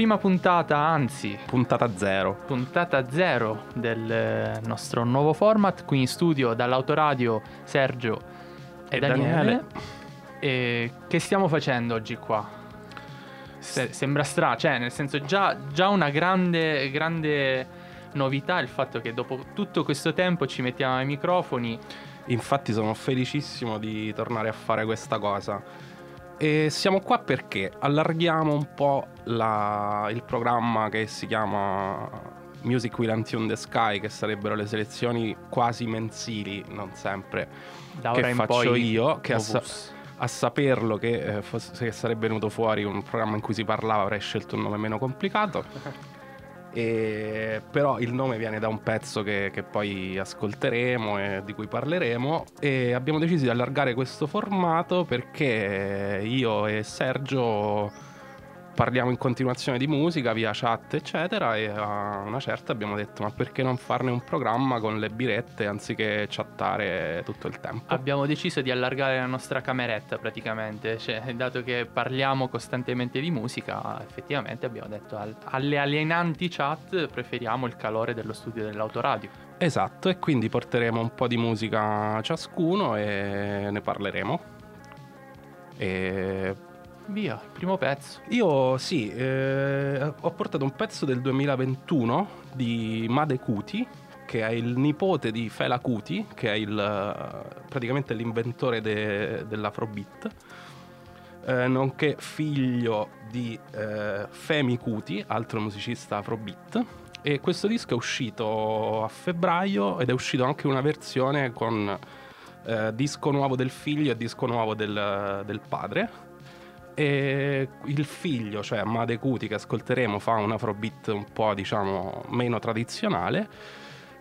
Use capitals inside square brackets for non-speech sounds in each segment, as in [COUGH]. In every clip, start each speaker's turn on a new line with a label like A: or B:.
A: prima puntata, anzi,
B: Puntata zero.
A: puntata zero del eh, nostro nuovo format. Qui in studio dall'autoradio Sergio e,
B: E
A: Daniele.
B: Daniele.
A: E che stiamo facendo oggi qua? Se- sembra strano, cioè nel senso già, già una grande, grande novità il fatto che dopo tutto questo tempo ci mettiamo ai microfoni.
B: Infatti sono felicissimo di tornare a fare questa cosa. E siamo qua perché allarghiamo un po' la- il programma che si chiama Music Will Untune the Sky, che sarebbero le selezioni quasi mensili, non sempre,
A: Da
B: che faccio io, che a, sa- a saperlo che, eh, fosse- che sarebbe venuto fuori un programma in cui si parlava avrei scelto un nome meno complicato. [LAUGHS] E- però il nome viene da un pezzo che, che poi ascolteremo e di cui parleremo. E abbiamo deciso di allargare questo formato perché io e Sergio parliamo in continuazione di musica via chat eccetera e a una certa abbiamo detto ma perché non farne un programma con le birette anziché chattare tutto il tempo
A: Abbiamo deciso di allargare la nostra cameretta praticamente, cioè, dato che parliamo costantemente di musica, effettivamente abbiamo detto al- alle alienanti chat preferiamo il calore dello studio dell'autoradio.
B: Esatto, e quindi porteremo un po' di musica ciascuno e ne parleremo. E
A: Via, primo pezzo.
B: io sì, eh, ho portato un pezzo del 2021 di Made Kuti, che è il nipote di Fela Kuti, che è il, praticamente l'inventore de- dell'Afrobeat, eh, nonché figlio di eh, Femi Kuti, altro musicista Afrobeat. E questo disco è uscito a febbraio ed è uscito anche una versione con eh, disco nuovo del figlio e disco nuovo del, del padre. E il figlio, cioè Made Kuti, che ascolteremo, fa un afrobeat un po' diciamo meno tradizionale,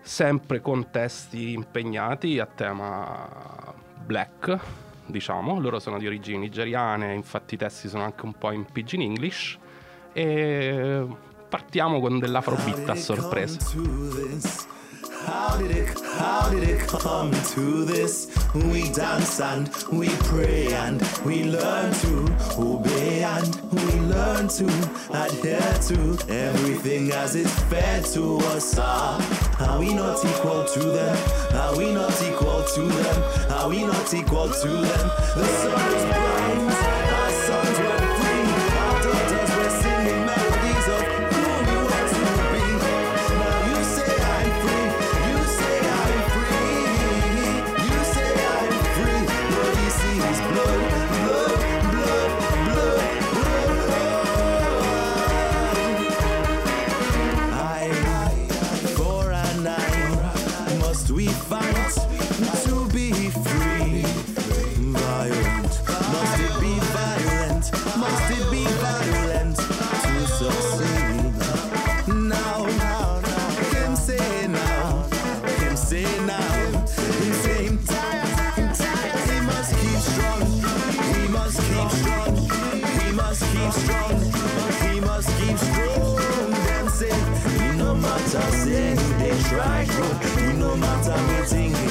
B: sempre con testi impegnati a tema black, diciamo. Loro sono di origini nigeriane, infatti i testi sono anche un po' in pidgin English. E partiamo con dell'afrobeat a sorpresa.
C: How did it, how did it come to this? We dance and we pray and we learn to obey and we learn to adhere to everything as it's fed to us. Ah, are we not equal to them? Are we not equal to them? Are we not equal to them? The sun is bright, right road. We no matter meeting.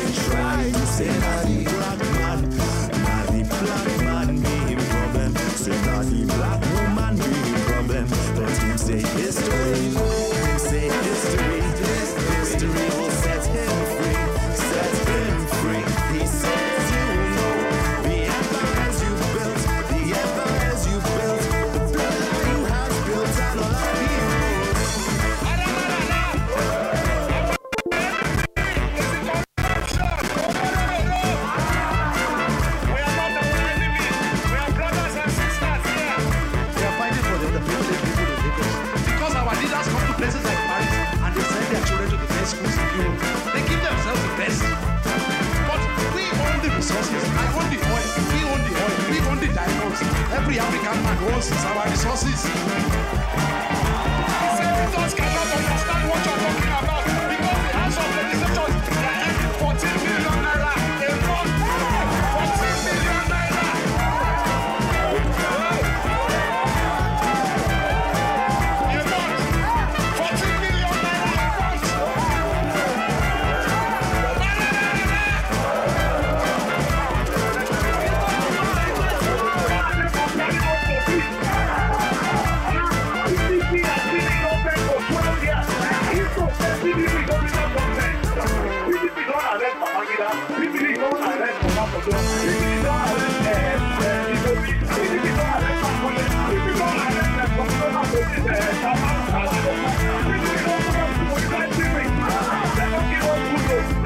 C: doce, salário.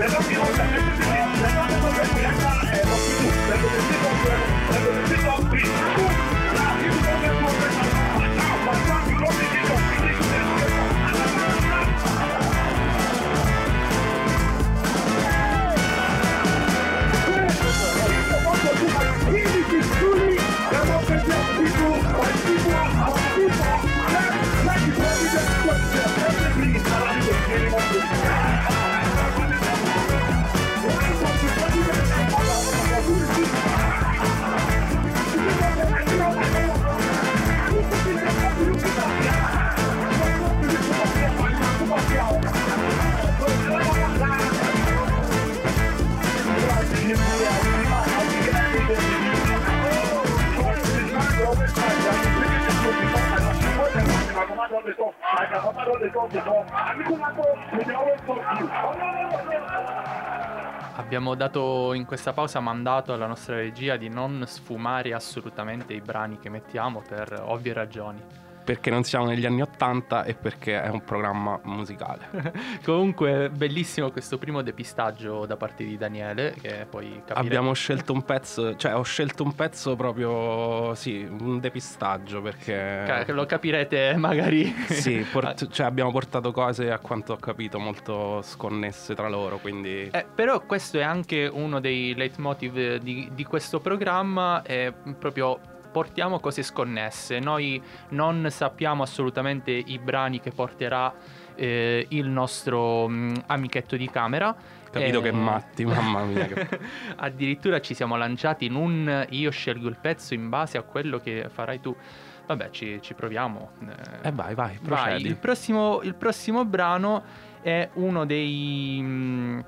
C: Let us be on the
A: Abbiamo dato in questa pausa mandato alla nostra regia di non sfumare assolutamente i brani che mettiamo per ovvie ragioni.
B: Perché non siamo negli anni Ottanta e perché è un programma musicale. [LAUGHS]
A: Comunque, bellissimo questo primo depistaggio da parte di Daniele, che poi capire...
B: Abbiamo scelto un pezzo, cioè ho scelto un pezzo proprio, sì, un depistaggio perché...
A: Ca- lo capirete magari... [LAUGHS]
B: Sì, port- cioè abbiamo portato cose a quanto ho capito molto sconnesse tra loro, quindi...
A: Eh, però questo è anche uno dei leitmotiv di, di questo programma, è proprio portiamo cose sconnesse. Noi non sappiamo assolutamente i brani che porterà eh, il nostro mh, amichetto di camera.
B: Capito
A: Eh,
B: che matti, mamma mia. Che... [LAUGHS]
A: Addirittura ci siamo lanciati in un io scelgo il pezzo in base a quello che farai tu. Vabbè, ci, ci proviamo. Eh,
B: Eh vai, vai,
A: Vai,
B: procedi.
A: il prossimo, il prossimo brano è uno dei... mh, è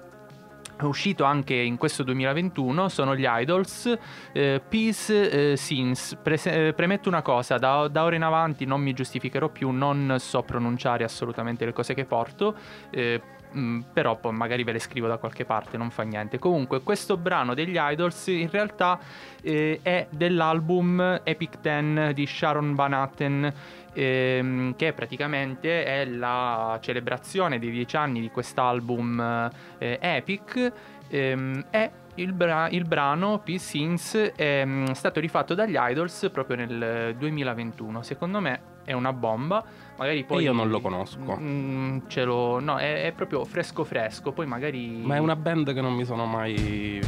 A: uscito anche in questo 2021, sono gli Idols, eh, Peace eh, Sins. Prese- eh, premetto una cosa, da, da ora in avanti non mi giustificherò più, non so pronunciare assolutamente le cose che porto, eh, mh, però poi magari ve le scrivo da qualche parte, non fa niente. Comunque questo brano degli Idols in realtà eh, è dell'album Epic Ten di Sharon Van Atten ehm, che praticamente è la celebrazione dei dieci anni di quest'album eh, Epic. Ehm, è il, bra- il brano Peace Sins è mm, stato rifatto dagli Idols proprio nel 2021 secondo me è una bomba. Magari poi
B: io non lo conosco.
A: Mm, ce lo no è, è proprio fresco fresco. Poi magari
B: Ma è una band che non mi sono mai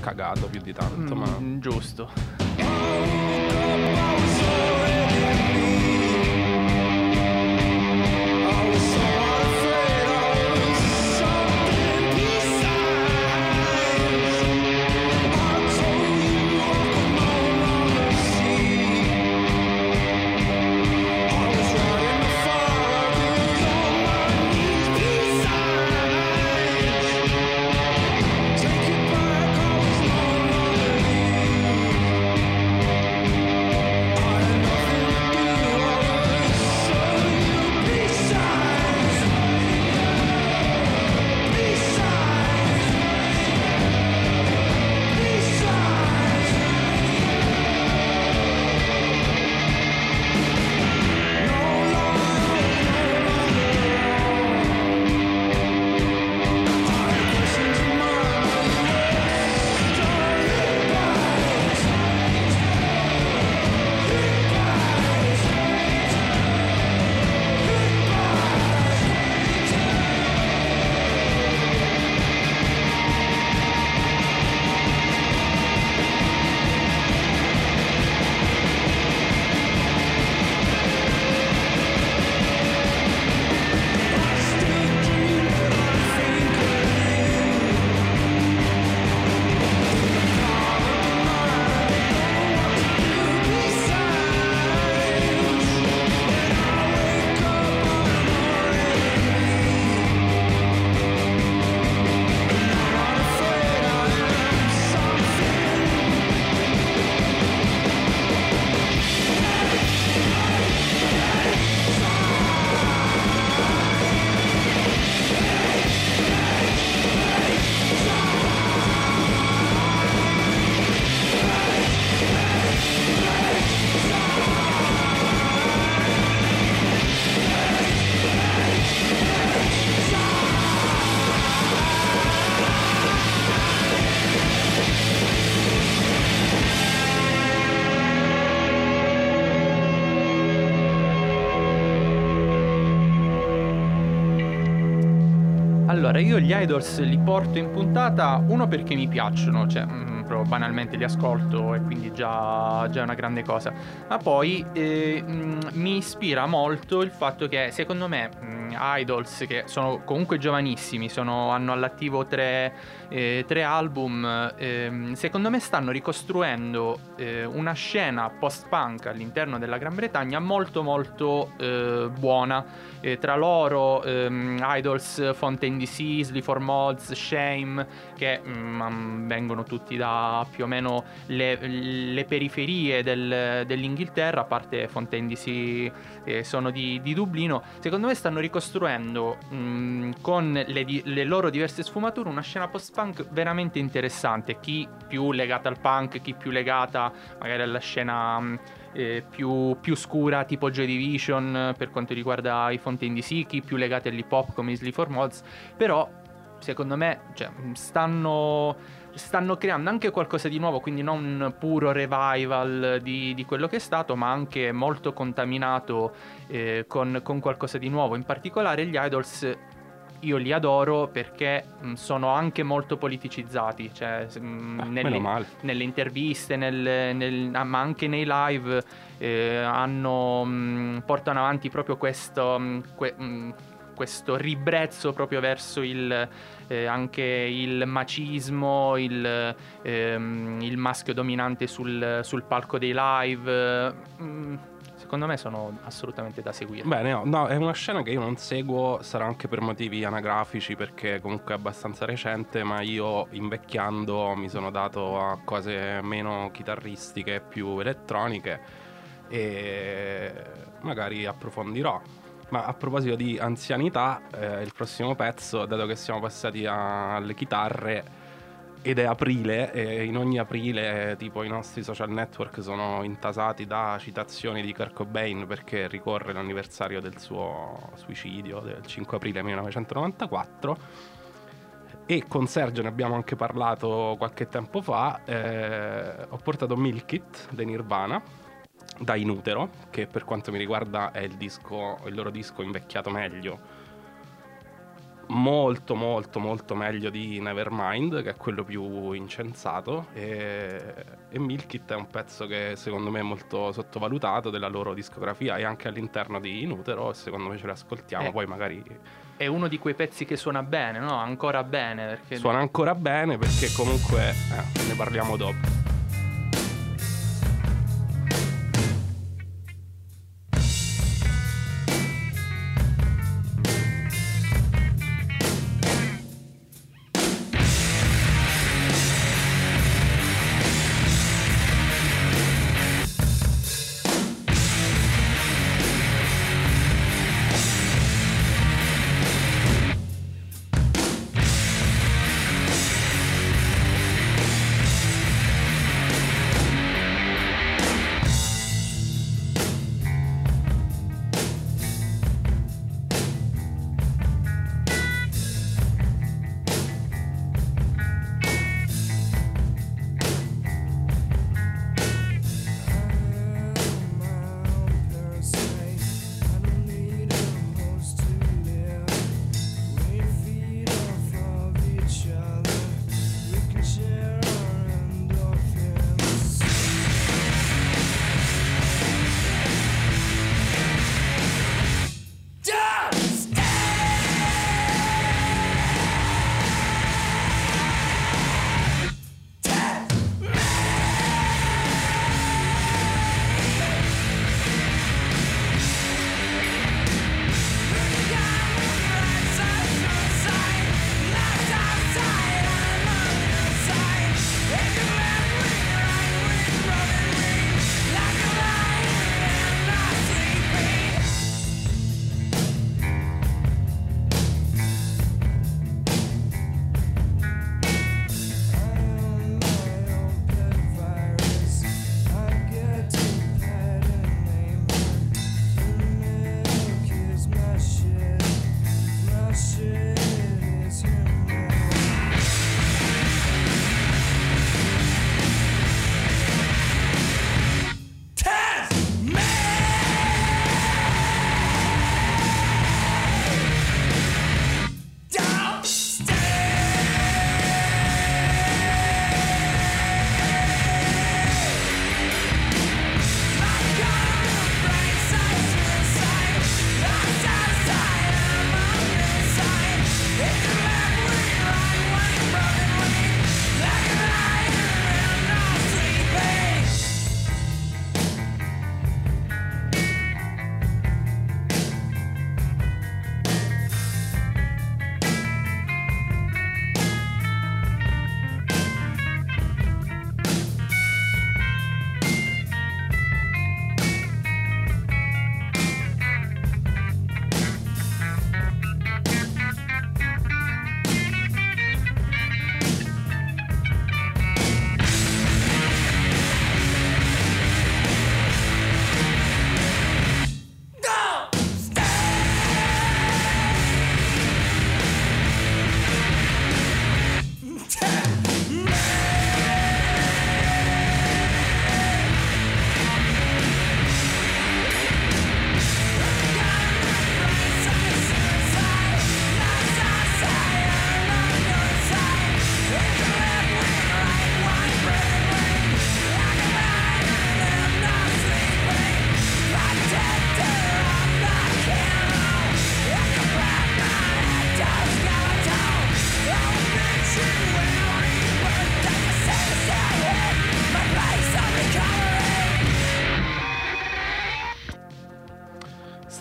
B: cagato più di tanto, ma...
A: Mm, giusto Allora, io gli idols li porto in puntata, uno perché mi piacciono, cioè mm, banalmente li ascolto e quindi già, già è una grande cosa, ma poi eh, mm, mi ispira molto il fatto che secondo me idols che sono comunque giovanissimi, sono- hanno all'attivo tre, eh, tre album, ehm, secondo me stanno ricostruendo eh, una scena post-punk all'interno della Gran Bretagna molto molto eh, buona. Eh, tra loro ehm, Idols, Fontaine DC, Sleep for Mods, Shame, che mm, vengono tutti da più o meno le, le periferie del- dell'Inghilterra, a parte Fontaine DC eh, sono di, di Dublino. Secondo me stanno ricostruendo mm, con le, di- le loro diverse sfumature una scena post-punk veramente interessante. Chi più legata al punk, chi più legata magari alla scena mm, eh, più, più scura tipo Joy Division per quanto riguarda i Fontaine DC, chi più legati all'hip hop come i Sleep for Mods. Però secondo me cioè, mh, stanno, stanno creando anche qualcosa di nuovo, quindi non un puro revival di, di quello che è stato, ma anche molto contaminato eh, con, con qualcosa di nuovo. In particolare gli idols io li adoro perché mh, sono anche molto politicizzati, cioè mh,
B: Eh,
A: nelle, nelle interviste, nel- nel- ah, ma anche nei live eh, hanno, mh, portano avanti proprio questo, que- questo ribrezzo proprio verso il, eh, anche il macismo, il, ehm, il maschio dominante sul, sul palco dei live. Mm, secondo me sono assolutamente da seguire.
B: Bene, no, no, è una scena che io non seguo, sarà anche per motivi anagrafici, perché comunque è abbastanza recente, ma io invecchiando mi sono dato a cose meno chitarristiche, più elettroniche e magari approfondirò. Ma a proposito di anzianità, eh, il prossimo pezzo, dato che siamo passati a- alle chitarre, ed è aprile e in ogni aprile tipo i nostri social network sono intasati da citazioni di Kurt Cobain perché ricorre l'anniversario del suo suicidio del 5 aprile 1994 e con Sergio ne abbiamo anche parlato qualche tempo fa eh, ho portato Milk It dei Nirvana da Inutero che per quanto mi riguarda è il, disco, il loro disco invecchiato meglio molto molto molto meglio di Nevermind che è quello più incensato e, e Milk It è un pezzo che secondo me è molto sottovalutato della loro discografia e anche all'interno di Inutero secondo me ce l'ascoltiamo
A: Eh.
B: poi magari
A: È uno di quei pezzi che suona bene, no? Ancora bene. Perché
B: suona ancora bene perché comunque eh, ne parliamo dopo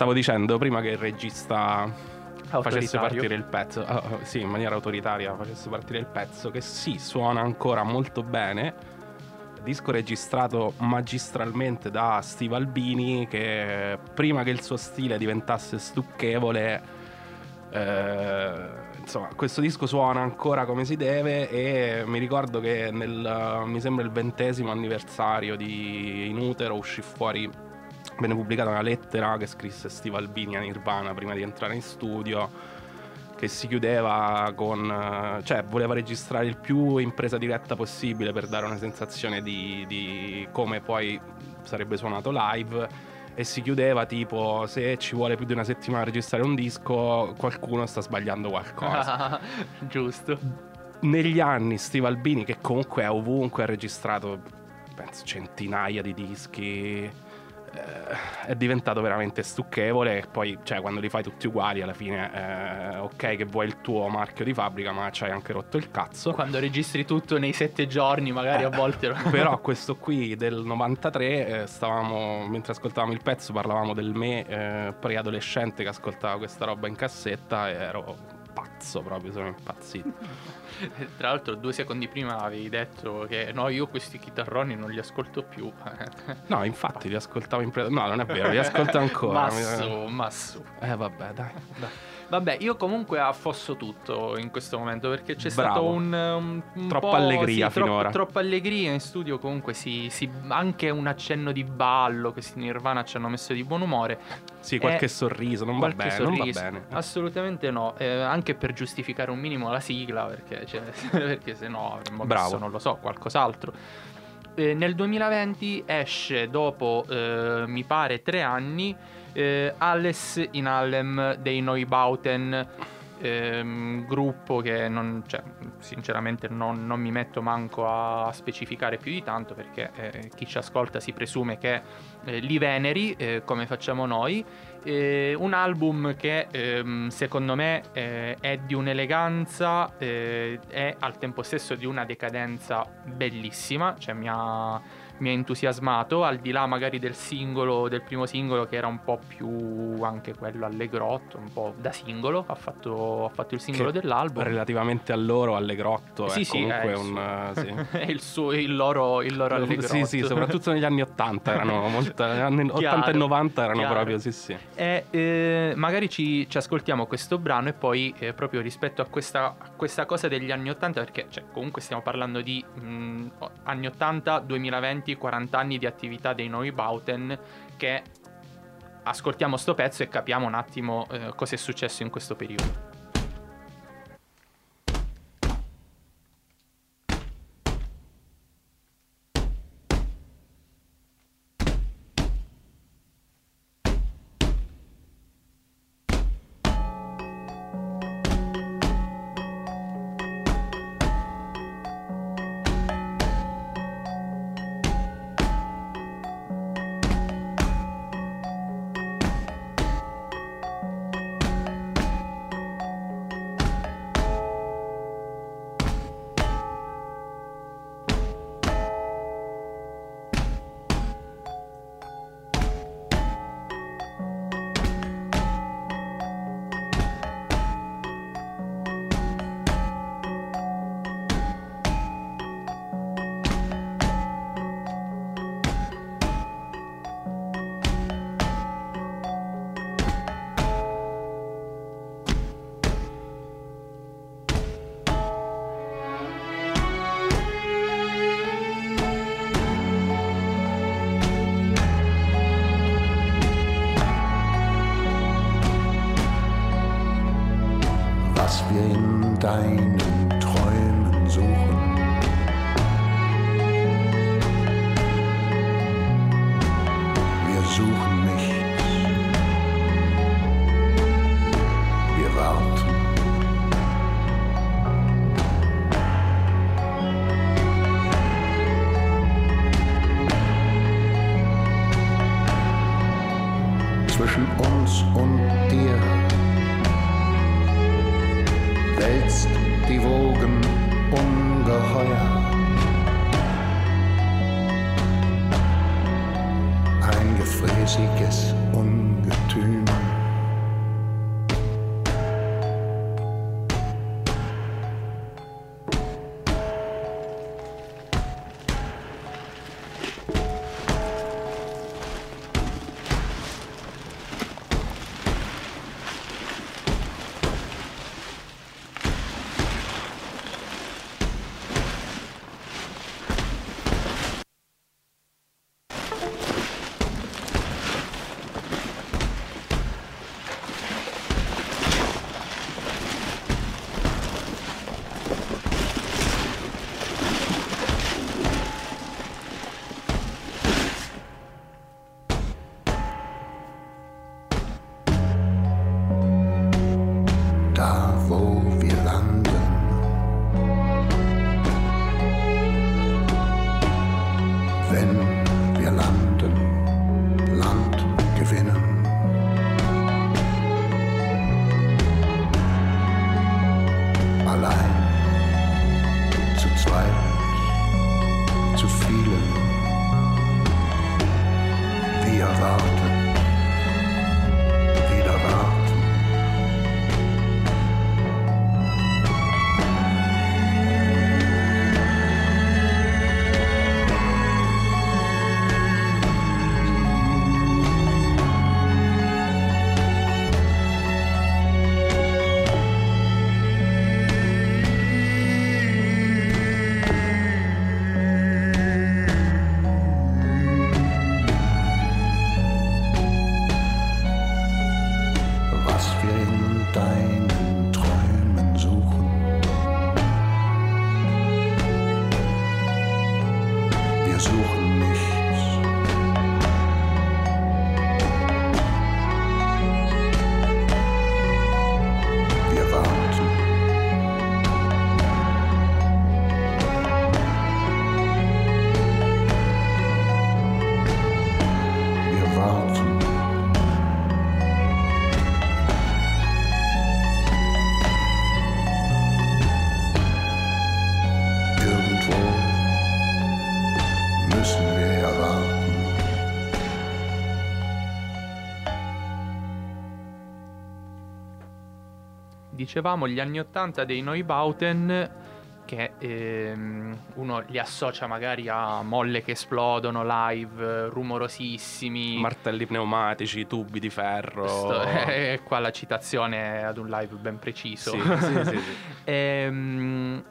B: Stavo dicendo prima che il regista facesse partire il pezzo, ah, sì, in maniera autoritaria facesse partire il pezzo, che sì, suona ancora molto bene. Disco registrato magistralmente da Steve Albini, che prima che il suo stile diventasse stucchevole, eh, insomma, questo disco suona ancora come si deve. E mi ricordo che nel mi sembra il ventesimo anniversario di In Utero uscì fuori venne pubblicata una lettera che scrisse Steve Albini a Nirvana prima di entrare in studio che si chiudeva con cioè voleva registrare il più in presa diretta possibile per dare una sensazione di, di come poi sarebbe suonato live e si chiudeva tipo se ci vuole più di una settimana a registrare un disco qualcuno sta sbagliando qualcosa [LAUGHS]
A: Giusto.
B: negli anni Steve Albini che comunque è ovunque ha registrato penso centinaia di dischi eh, è diventato veramente stucchevole e poi cioè quando li fai tutti uguali alla fine eh, ok che vuoi il tuo marchio di fabbrica ma ci hai anche rotto il cazzo
A: Quando registri tutto nei sette giorni, magari a volte.
B: però [LAUGHS] questo qui del 93 eh, stavamo mentre ascoltavamo il pezzo parlavamo del me eh, preadolescente che ascoltava questa roba in cassetta e ero pazzo proprio sono impazzito [LAUGHS] [LAUGHS]
A: Tra l'altro, due secondi prima avevi detto che no, io questi chitarroni non li ascolto più. [LAUGHS]
B: no infatti li ascoltavo in pre- no non è vero li ascolto [LAUGHS] ancora
A: ma su, ma su.
B: eh vabbè dai, dai.
A: Vabbè, io comunque affosso tutto in questo momento perché c'è
B: Bravo.
A: stato un, un- un
B: Troppa allegria
A: sì, troppo-
B: finora.
A: Troppa allegria in studio. Comunque, si, si- anche un accenno di ballo. Questi Nirvana ci hanno messo di buon umore.
B: sì qualche sorriso non va
A: Qualche
B: bene non va
A: sorriso.
B: bene
A: Assolutamente no. Eh, anche per giustificare un minimo la sigla, perché, cioè, [LAUGHS] perché se no avremmo
B: Bravo.
A: messo, non lo so, qualcos'altro. Eh, nel 2020 esce dopo, eh, mi pare, tre anni, eh, Alles in Allem dei Neubauten, ehm, gruppo che non, cioè, sinceramente non, non mi metto manco a specificare più di tanto perché eh, chi ci ascolta si presume che eh, li veneri eh, come facciamo noi. Eh, un album che ehm, secondo me eh, è di un'eleganza e al tempo stesso di una decadenza bellissima, cioè mi ha, mi ha entusiasmato, al di là magari del singolo, del primo singolo che era un po' più anche quello allegrotto, un po' da singolo, ha fatto, ha fatto il singolo
B: Che
A: dell'album.
B: relativamente a loro Allegrotto
A: Sì,
B: è
A: sì,
B: comunque
A: è il
B: un
A: suo-
B: eh, sì. [LAUGHS]
A: è il, suo, il loro, il loro allegrotto.
B: Sì, sì, soprattutto negli anni 80 erano [LAUGHS] molto, [LAUGHS] anni 80 e
A: Chiaro,
B: 90 erano
A: chiaro.
B: proprio sì, sì.
A: E eh, magari ci, ci ascoltiamo questo brano e poi eh, proprio rispetto a questa, a questa cosa degli anni 80, perché cioè, comunque stiamo parlando di mh, anni 80, 2020, 40 anni di attività dei Neubauten che ascoltiamo sto pezzo e capiamo un attimo eh, cosa è successo in questo periodo.
C: Wälzt die Wogen ungeheuer. Ein fräsiges Ungetüm.
A: Dicevamo gli anni 80 dei Neubauten che ehm, uno li associa magari a molle che esplodono live, rumorosissimi.
B: Martelli pneumatici, tubi di ferro.
A: Questo è qua la citazione ad un live ben preciso.
B: Sì, sì, sì, sì. [LAUGHS]
A: Ehm,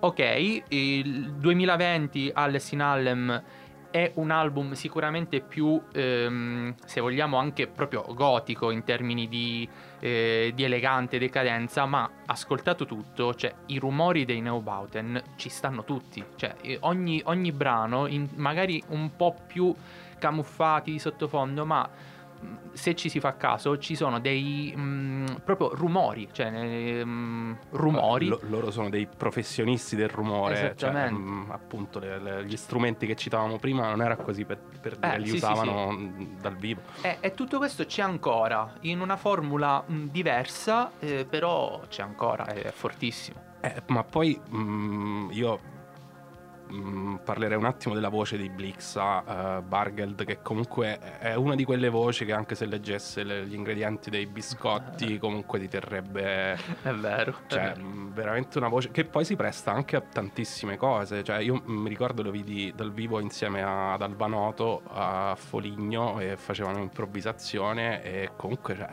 A: ok, il 2020 Alice in Harlem è un album sicuramente più, ehm, se vogliamo, anche proprio gotico in termini di, eh, di elegante decadenza, ma ascoltato tutto, cioè i rumori dei Neubauten ci stanno tutti, cioè ogni, ogni brano, in- magari un po' più camuffati di sottofondo, ma se ci si fa caso ci sono dei mh, proprio rumori, cioè ehm, rumori.
B: Lo- loro sono dei professionisti del rumore. Cioè, mm, appunto, le- le- gli strumenti che citavamo prima non era così per, per
A: Eh,
B: li
A: sì, sì,
B: usavano mm, dal vivo.
A: E, e tutto questo c'è ancora, in una formula mh, diversa, eh, però c'è ancora, è fortissimo.
B: Eh, ma poi mm, io mm, parlerei un attimo della voce di Blixa eh, Bargeld, che comunque è una di quelle voci che anche se leggesse le- gli ingredienti dei biscotti [LAUGHS] comunque ti terrebbe...
A: È vero. è
B: Cioè,
A: vero.
B: mh, veramente una voce che poi si presta anche a tantissime cose. Cioè, io mi ricordo lo vidi dal vivo insieme a- ad Albanoto a Foligno e facevano improvvisazione e comunque cioè,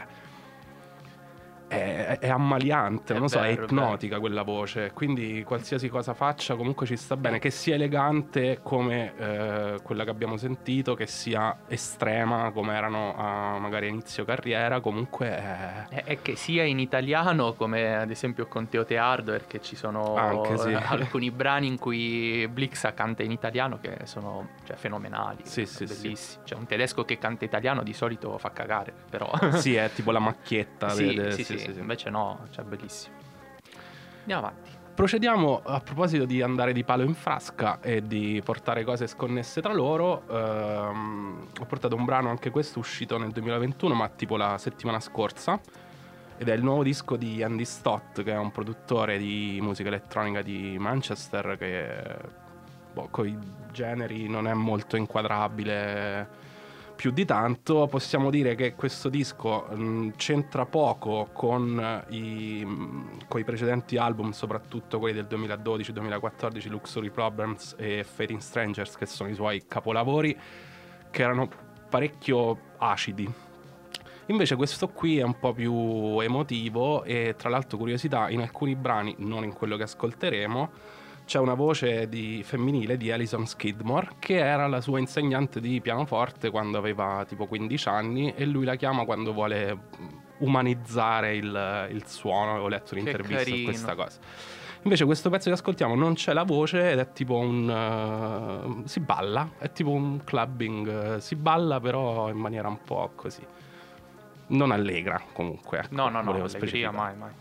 B: è, è ammaliante,
A: È
B: non lo so, è
A: vero, è
B: ipnotica quella voce. Quindi qualsiasi cosa faccia comunque ci sta bene. Che sia elegante come eh, quella che abbiamo sentito, che sia estrema come erano a, magari a inizio carriera, comunque è...
A: È, è che sia in italiano, come ad esempio con Teo Teardo, perché ci sono
B: Anche, sì. [LAUGHS]
A: alcuni brani in cui Blixa canta in italiano che sono cioè, fenomenali,
B: Sì, sì, sì.
A: bellissimi. Cioè, un tedesco che canta italiano di solito fa cagare, però...
B: sì, è [LAUGHS] tipo la macchietta.
A: sì,
B: de- de-
A: sì, sì, invece no, cioè bellissimo. Andiamo avanti.
B: Procediamo a proposito di andare di palo in frasca e di portare cose sconnesse tra loro. ehm, ho portato un brano, anche questo uscito nel 2021, ma tipo la settimana scorsa. Ed è il nuovo disco di Andy Stott, che è un produttore di musica elettronica di Manchester, che boh, con i generi non è molto inquadrabile. Più di tanto. Possiamo dire che questo disco mh, c'entra poco con i, mh, con i precedenti album, soprattutto quelli del 2012-2014, Luxury Problems e Fading Strangers, che sono i suoi capolavori, che erano parecchio acidi. Invece questo qui è un po' più emotivo e tra l'altro curiosità, in alcuni brani, non in quello che ascolteremo, c'è una voce di, femminile di Alison Skidmore che era la sua insegnante di pianoforte quando aveva tipo 15 anni e lui la chiama quando vuole umanizzare il, il suono, ho letto un'intervista su questa cosa. Invece questo pezzo che ascoltiamo non c'è la voce ed è tipo un... eh, si balla, è tipo un clubbing, eh, si balla però in maniera un po' così. Non allegra comunque. ecco,
A: No, no, no, allegria
B: specificare.
A: mai, mai.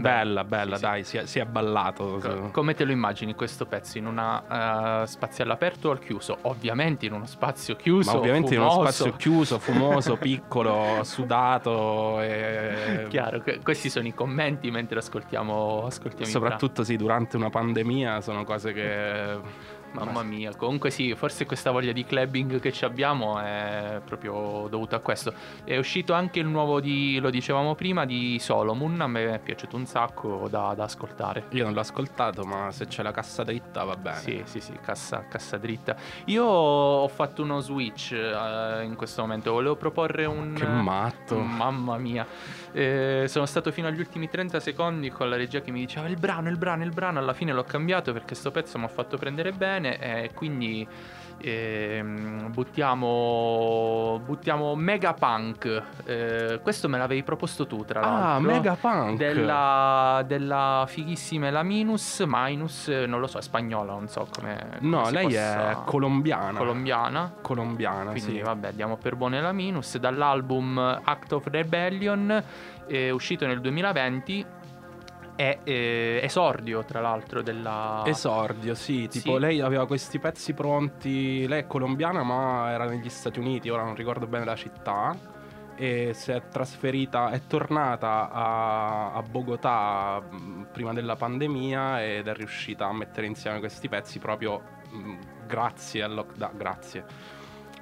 B: Bella, bella,
A: Sì, sì.
B: dai, si è, si è ballato.
A: Co- Come te lo immagini questo pezzo? In una eh, spazio all'aperto o al chiuso? Ovviamente in uno spazio chiuso.
B: Ma ovviamente in uno
A: fumoso.
B: spazio chiuso, fumoso, [LAUGHS] piccolo, sudato e...
A: Chiaro, que- questi sono i commenti mentre ascoltiamo, ascoltiamo
B: Soprattutto sì, durante una pandemia sono cose che...
A: Mamma mia, comunque sì, forse questa voglia di clubbing che ci abbiamo è proprio dovuta a questo. È uscito anche il nuovo di, lo dicevamo prima, di Solomon, a me è piaciuto un sacco da, da ascoltare.
B: Io non l'ho ascoltato, ma se c'è la cassa dritta va bene.
A: Sì, sì, sì, cassa, cassa dritta. Io ho fatto uno switch eh, in questo momento, volevo proporre un...
B: Che matto.
A: Mamma mia, Eh, sono stato fino agli ultimi 30 secondi con la regia che mi diceva il brano, il brano, il brano. Alla fine l'ho cambiato perché sto pezzo mi ha fatto prendere bene e quindi ehm, buttiamo, buttiamo Mega Punk. Eh, questo me l'avevi proposto tu, tra l'altro.
B: Ah, Mega Punk.
A: Della, della fighissima la Minus, Minus, non lo so, è spagnola, non so come.
B: No,
A: come
B: lei
A: possa-
B: è colombiana.
A: colombiana.
B: colombiana,
A: Quindi
B: sì.
A: vabbè, diamo per buone la Minus. Dall'album Act of Rebellion, eh, uscito nel 2020, è eh, esordio tra l'altro della...
B: Esordio, sì, tipo
A: Sì.
B: lei aveva questi pezzi pronti, lei è colombiana ma era negli Stati Uniti, ora non ricordo bene la città, e si è trasferita, è tornata a, a Bogotà mh, prima della pandemia ed è riuscita a mettere insieme questi pezzi proprio mh, grazie al lockdown, grazie,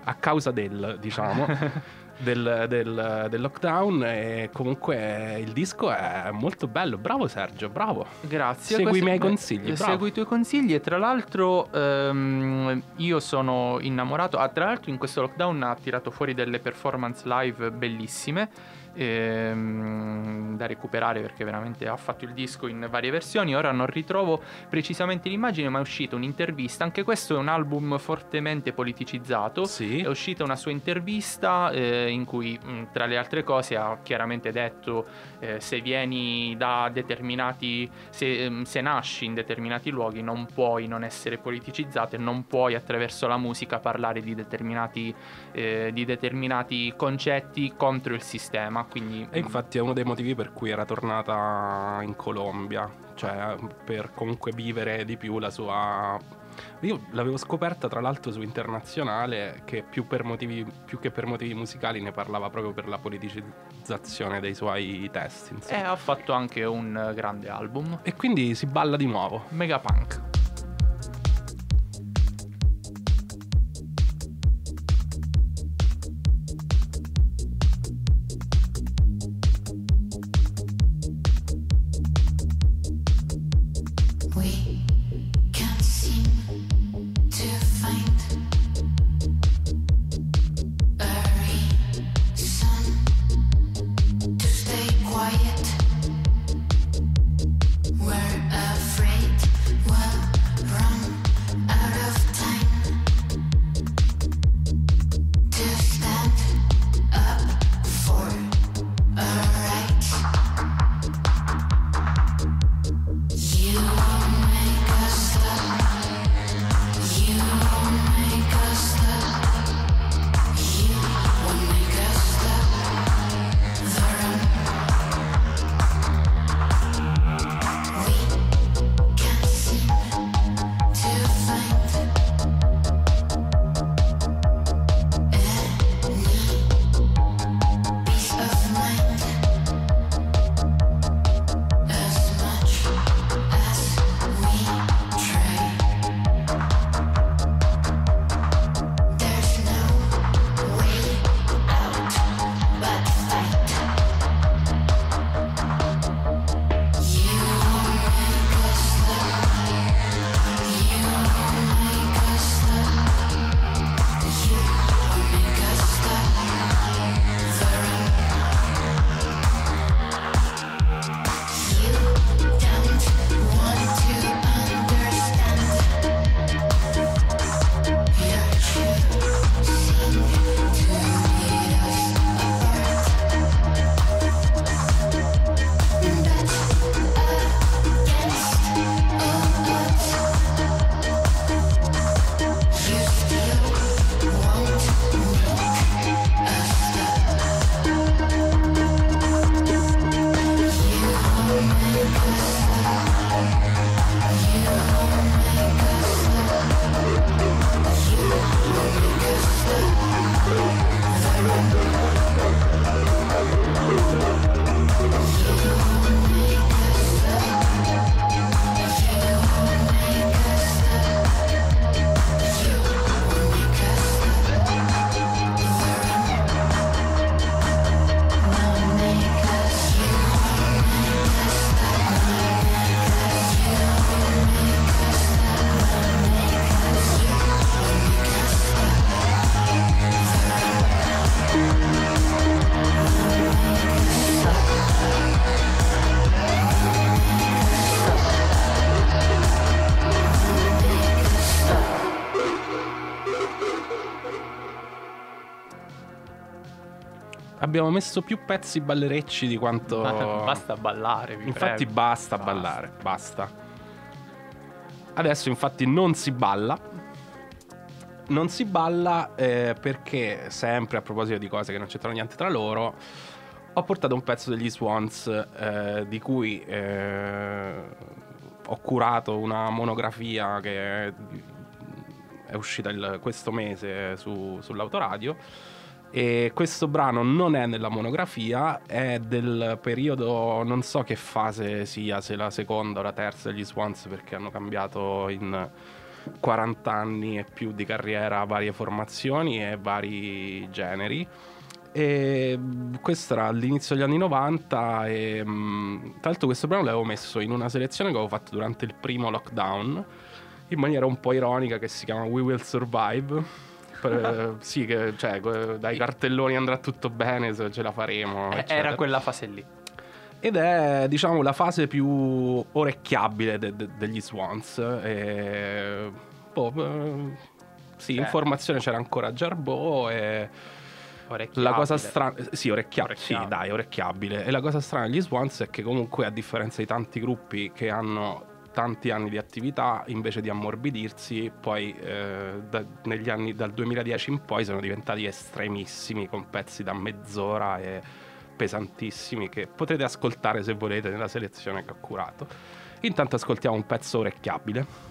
B: a causa del, diciamo... [LAUGHS] Del, del- del lockdown e comunque il disco è molto bello bravo Sergio bravo
A: Grazie.
B: Segui i
A: Questo-
B: miei
A: beh,
B: consigli, bravo.
A: Segui i tuoi consigli e tra l'altro ehm, io sono innamorato. Ah, tra l'altro in questo lockdown ha tirato fuori delle performance live bellissime ehm, da recuperare perché veramente ha fatto il disco in varie versioni. Ora non ritrovo precisamente l'immagine ma è uscita un'intervista. Anche questo è un album fortemente politicizzato.
B: sì
A: È uscita una sua intervista eh, in cui, mh, tra le altre cose, ha chiaramente detto eh, se vieni da determinati, se, ehm, se nasci in determinati luoghi non puoi non essere politicizzato e non puoi attraverso la musica parlare di determinati, eh, di determinati concetti contro il sistema. Quindi,
B: E infatti è uno dei motivi per cui era tornata in Colombia, cioè per comunque vivere di più la sua... Io l'avevo scoperta tra l'altro su internazionale che più, per motivi, più che per motivi musicali ne parlava proprio per la politicizzazione dei suoi testi.
A: eh,
B: insomma.
A: ha fatto anche un eh, grande album.
B: E quindi si balla di nuovo.
A: Megapunk.
D: We
B: Abbiamo messo più pezzi ballerecci di quanto... [LAUGHS]
A: Basta ballare, vi
B: Infatti
A: prego.
B: basta ballare, basta. Adesso infatti non si balla. Non si balla eh, perché, sempre a proposito di cose che non c'entrano niente tra loro, ho portato un pezzo degli Swans eh, di cui eh, ho curato una monografia che è, è uscita il- questo mese su- sull'autoradio. E questo brano non è nella monografia, è del periodo, non so che fase sia, se la seconda o la terza degli Swans, perché hanno cambiato in 40 anni e più di carriera varie formazioni e vari generi. E questo era all'inizio degli anni 90 e tra l'altro questo brano l'avevo messo in una selezione che avevo fatto durante il primo lockdown in maniera un po' ironica che si chiama We Will Survive. Per- sì, che, cioè, dai cartelloni andrà tutto bene, se ce la faremo.
A: Eh,
B: eccetera.
A: Era quella fase lì.
B: Ed è, diciamo, la fase più orecchiabile de- de- degli Swans. E, boh, eh, sì,
A: Cioè-
B: in formazione c'era ancora Jarbo e... La cosa strana, sì, orecchiabile, sì, dai, orecchiabile. E la cosa strana degli Swans è che comunque, a differenza di tanti gruppi che hanno tanti anni di attività, invece di ammorbidirsi, poi eh, da- negli anni dal 2010 in poi sono diventati estremissimi con pezzi da mezz'ora e pesantissimi che potrete ascoltare se volete nella selezione che ho curato. Intanto ascoltiamo un pezzo orecchiabile.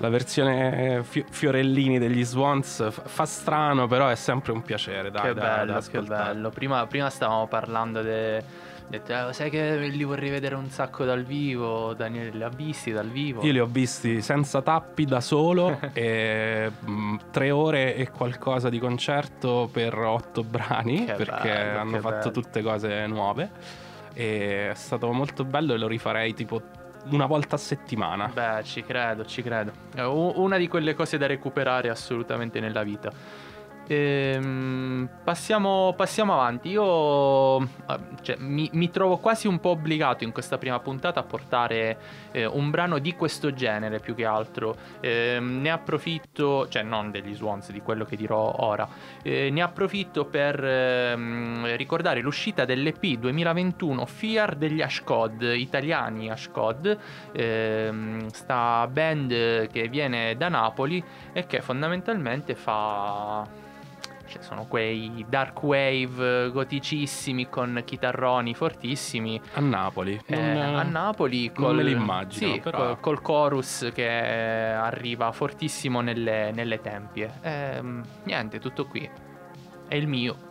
B: La versione fi- Fiorellini degli Swans fa strano, però è sempre un piacere. Dai,
A: che
B: da- da
A: bello, che
B: ascoltare.
A: bello. Prima, prima stavamo parlando de... detto, "Eh, sai che li vorrei vedere un sacco dal vivo, Daniele li ha visti dal vivo.
B: Io li ho visti senza tappi da solo [LAUGHS] e mh, tre ore e qualcosa di concerto per otto brani
A: Che
B: perché
A: bello,
B: hanno
A: che
B: fatto
A: bello.
B: tutte cose nuove e è stato molto bello e lo rifarei tipo una volta a settimana.
A: Beh, ci credo, ci credo. È u- una di quelle cose da recuperare assolutamente nella vita. Ehm, passiamo, passiamo avanti. Io eh, cioè, mi, mi trovo quasi un po' obbligato in questa prima puntata a portare eh, un brano di questo genere più che altro. Ehm, ne approfitto, cioè non degli Swans, di quello che dirò ora. Eh, ne approfitto per ehm, ricordare l'uscita dell'EP 2021 FIAR degli Ashcod, italiani Ashcod, ehm, sta band che viene da Napoli e che fondamentalmente fa... cioè, sono quei dark wave goticissimi con chitarroni fortissimi
B: A Napoli.
A: eh,
B: Non-
A: a Napoli
B: non
A: col,
B: immagino,
A: sì,
B: però-
A: col, col chorus che arriva fortissimo nelle, nelle tempie. Ehm, niente, tutto qui. È il mio.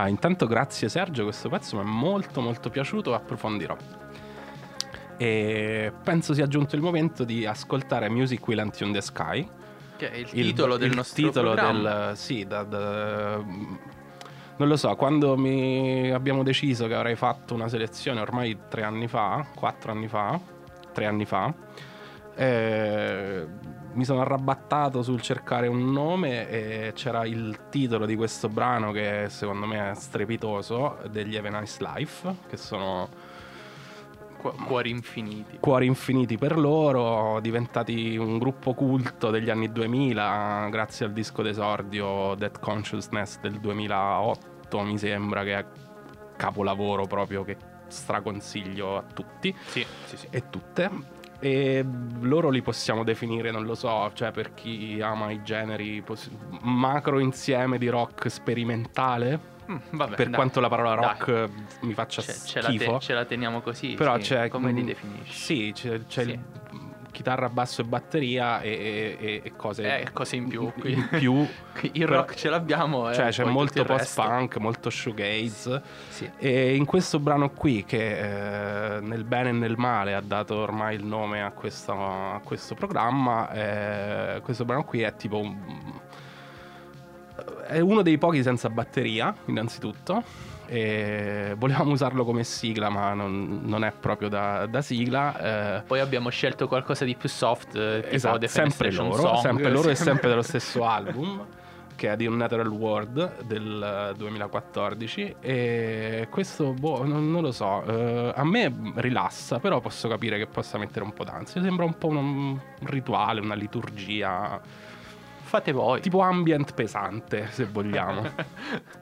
B: Ah, intanto grazie Sergio, questo pezzo mi è molto molto piaciuto, approfondirò. E penso sia giunto il momento di ascoltare Music Will Until in the Sky.
A: Che è il titolo del
B: il
A: nostro
B: titolo
A: programma.
B: del- sì, da- da- non lo so, quando mi abbiamo deciso che avrei fatto una selezione ormai tre anni fa, quattro anni fa, tre anni fa, eh, mi sono arrabattato sul cercare un nome e c'era il titolo di questo brano che secondo me è strepitoso, degli Have a Nice Life, che sono
A: Cu- cuori infiniti.
B: cuori infiniti per loro, diventati un gruppo culto degli anni 2000 grazie al disco d'esordio Dead Consciousness del 2008, mi sembra che è capolavoro proprio che straconsiglio a tutti
A: Sì, sì, sì.
B: e tutte. E loro li possiamo definire, non lo so, cioè per chi ama i generi, poss- macro insieme di rock sperimentale.
A: Mm, vabbè,
B: per
A: dai.
B: quanto la parola
A: Dai.
B: rock mi faccia
A: Ce, ce la te-
B: schifo.
A: ce la teniamo così.
B: Però
A: sì.
B: c'è
A: Come li definisci?
B: Sì, c'è, c'è
A: Sì.
B: il- chitarra, basso e batteria e, e- e cose
A: Eh, cose in più
B: in più. [LAUGHS]
A: Il
B: Però-
A: rock ce l'abbiamo. eh,
B: Cioè c'è molto post-punk, molto shoegaze.
A: Sì.
B: E in questo brano qui, che eh, nel bene e nel male ha dato ormai il nome a questo, a questo programma, eh, questo brano qui è tipo un- è uno dei pochi senza batteria, innanzitutto. E volevamo usarlo come sigla, ma non, non è proprio da, da sigla. eh,
A: Poi abbiamo scelto qualcosa di più soft, eh, tipo
B: Esatto,
A: The
B: sempre loro,
A: Song,
B: sempre loro e sempre dello [LAUGHS] stesso album che è di Unnatural World del eh, 2014 e questo boh, non, non lo so, eh, a me rilassa, però posso capire che possa mettere un po' d'ansia, sembra un po' un, un rituale, una liturgia,
A: Fate voi.
B: tipo ambient pesante se vogliamo. [LAUGHS] [LAUGHS]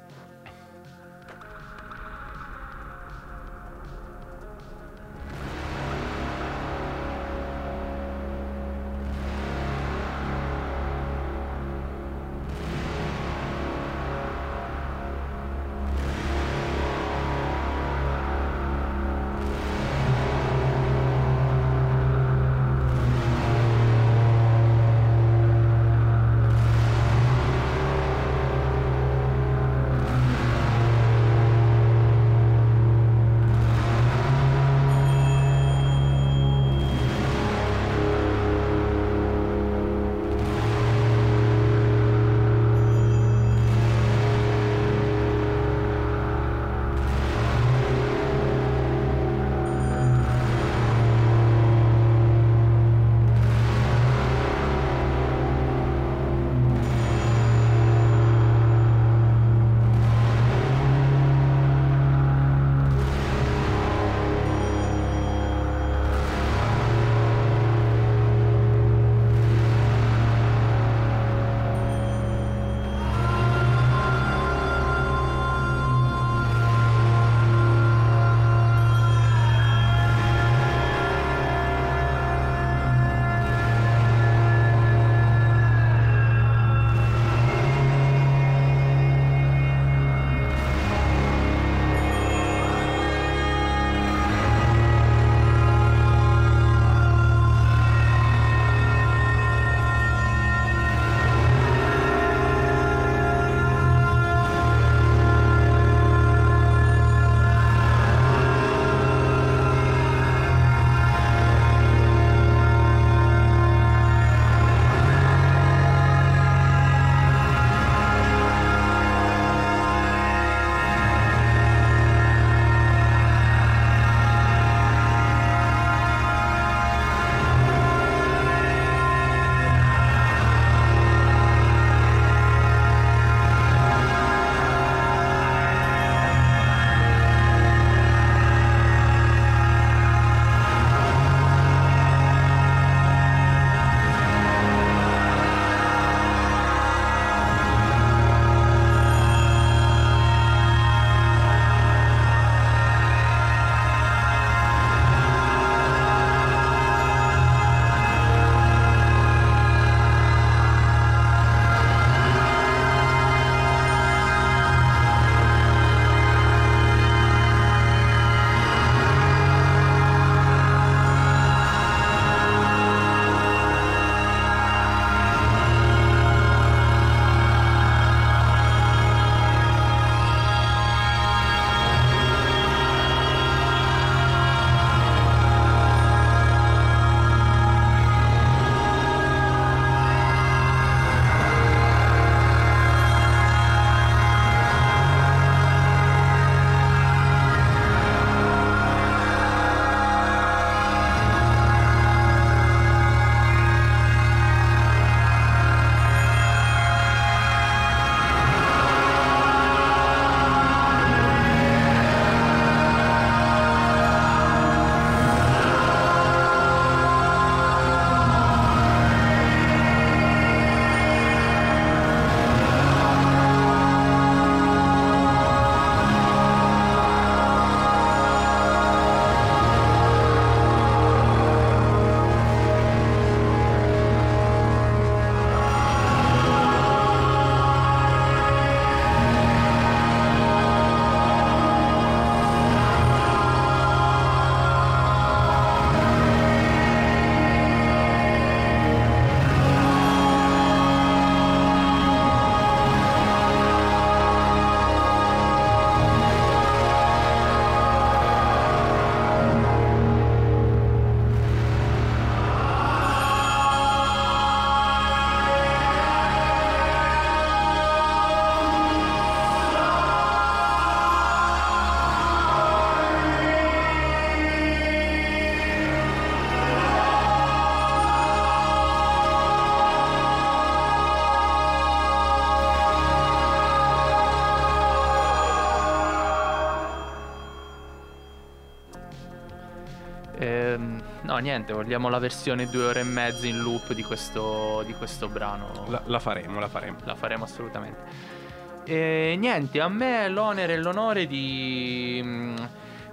A: niente, vogliamo la versione due ore e mezza in loop di questo, di questo brano.
B: La, la faremo, la faremo.
A: La faremo assolutamente. E niente, a me l'onere e l'onore di mm,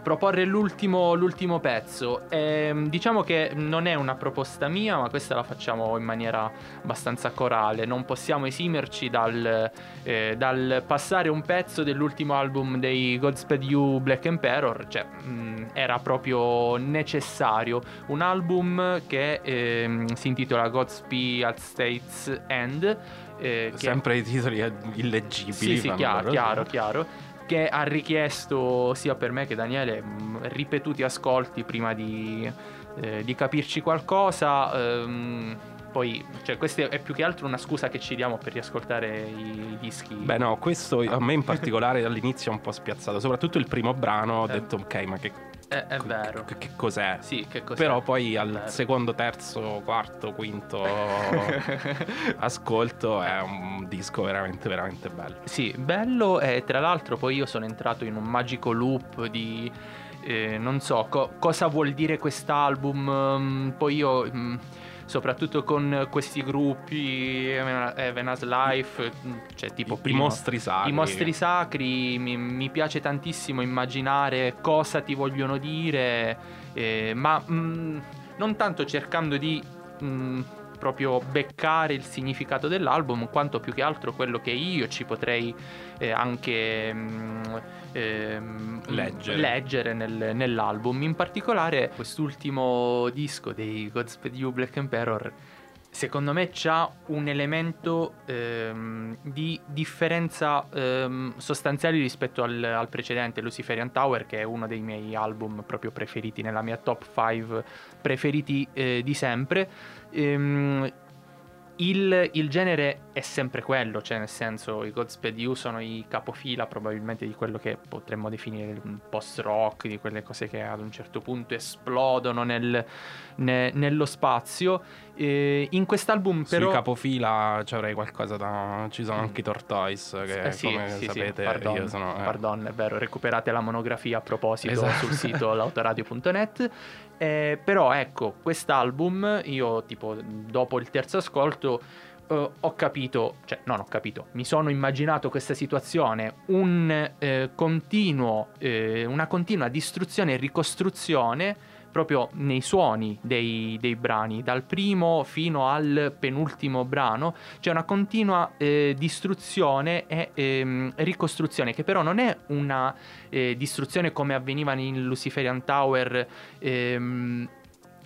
A: proporre l'ultimo, l'ultimo pezzo. Ehm, diciamo che non è una proposta mia, ma questa la facciamo in maniera abbastanza corale. Non possiamo esimerci dal, eh, dal passare un pezzo dell'ultimo album dei Godspeed You Black Emperor. Cioè, mm, era proprio necessario. Un album che ehm, si intitola Godspeed at States End. eh, che-
B: Sempre i titoli illeggibili.
A: sì, sì, chiaro, chiaro, chiaro. Che ha richiesto sia per me che Daniele mh, ripetuti ascolti prima di, eh, di capirci qualcosa. ehm, poi, cioè, questa è più che altro una scusa che ci diamo per riascoltare i, dischi.
B: Beh, no, questo a me in particolare dall'inizio è un po' spiazzato. Soprattutto il primo brano ho
A: Eh.
B: detto, ok, ma che,
A: è, è vero.
B: che- che cos'è?
A: Sì, che cos'è?
B: Però poi al secondo, terzo, quarto, quinto [LAUGHS] ascolto è un disco veramente, veramente bello.
A: Sì, bello e tra l'altro poi io sono entrato in un magico loop di... eh, non so co- cosa vuol dire quest'album, mm, poi io... mm, Soprattutto con questi gruppi, Evenas Life, mm, cioè tipo
B: I
A: prima-
B: mostri sacri.
A: I mostri sacri, mi, mi piace tantissimo immaginare cosa ti vogliono dire, eh, ma mm, non tanto cercando di mm, proprio beccare il significato dell'album, quanto più che altro quello che io ci potrei eh, anche mm, ehm,
B: Leggere.
A: leggere nel- nell'album. In particolare quest'ultimo disco dei Godspeed You Black Emperor secondo me c'ha un elemento ehm, di differenza ehm, sostanziale rispetto al, al precedente Luciferian Tower che è uno dei miei album proprio preferiti nella mia top 5 preferiti eh, di sempre. Ehm, il, il genere è sempre quello, cioè nel senso i Godspeed You sono i capofila probabilmente di quello che potremmo definire un post-rock, di quelle cose che ad un certo punto esplodono nel- ne- nello spazio. Eh, in quest'album però...
B: Sui capofila ci avrei qualcosa da... Ci sono anche i Tortoise che
A: Eh sì,
B: come
A: sì, sì,
B: sapete
A: pardon,
B: io sono... eh,
A: pardon, è vero, recuperate la monografia a proposito
B: Esatto.
A: sul sito [LAUGHS] lautoradio.net. Eh, però ecco, quest'album io tipo dopo il terzo ascolto eh, ho capito, cioè non ho capito, mi sono immaginato questa situazione, un eh, continuo, eh, una continua distruzione e ricostruzione proprio nei suoni dei, dei brani, dal primo fino al penultimo brano, c'è una continua eh, distruzione e ehm, ricostruzione, che però non è una eh, distruzione come avveniva in Luciferian Tower. ehm,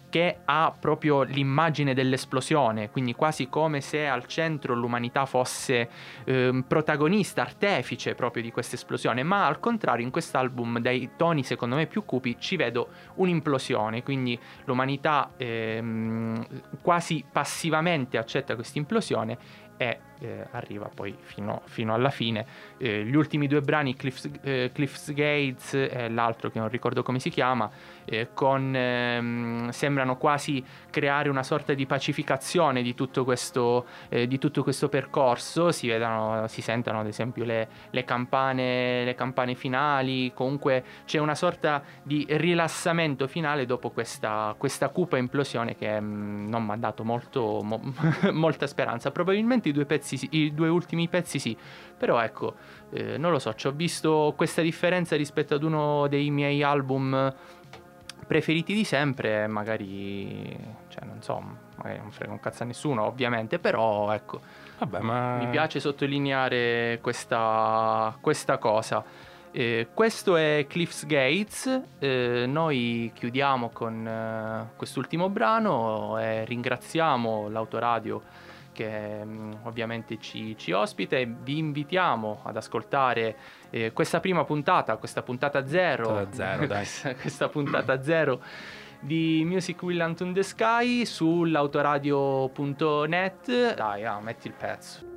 A: che ha proprio l'immagine dell'esplosione, quindi quasi come se al centro l'umanità fosse ehm, protagonista, artefice proprio di questa esplosione, ma al contrario in quest'album dai toni secondo me più cupi ci vedo un'implosione, quindi l'umanità ehm, quasi passivamente accetta questa implosione e eh, arriva poi fino, fino alla fine. Eh, gli ultimi due brani, Cliff's, eh, Cliff's Gates e l'altro che non ricordo come si chiama, eh, con, ehm, sembrano quasi creare una sorta di pacificazione di tutto questo, eh, di tutto questo percorso. Si, vedono, si sentono ad esempio le, le campane, le campane finali, comunque c'è una sorta di rilassamento finale dopo questa, questa cupa implosione che mm, non mi ha dato molto, mo- [LAUGHS] molta speranza. Probabilmente i due, pezzi, sì- i due ultimi pezzi sì, però ecco, eh, non lo so, ci ho visto questa differenza rispetto ad uno dei miei album preferiti di sempre, magari, cioè non so, magari non frega un cazzo a nessuno ovviamente, però ecco,
B: Vabbè, ma...
A: mi piace sottolineare questa, questa cosa. Eh, questo è Cliff's Gates, eh, noi chiudiamo con eh, quest'ultimo brano e ringraziamo l'autoradio che mm, ovviamente ci, ci ospita e vi invitiamo ad ascoltare eh, questa prima puntata, questa puntata zero,
B: zero,
A: questa, [LAUGHS] questa puntata zero di Music Will Unto the Sky sull'autoradio.net. Dai, ah, metti il pezzo.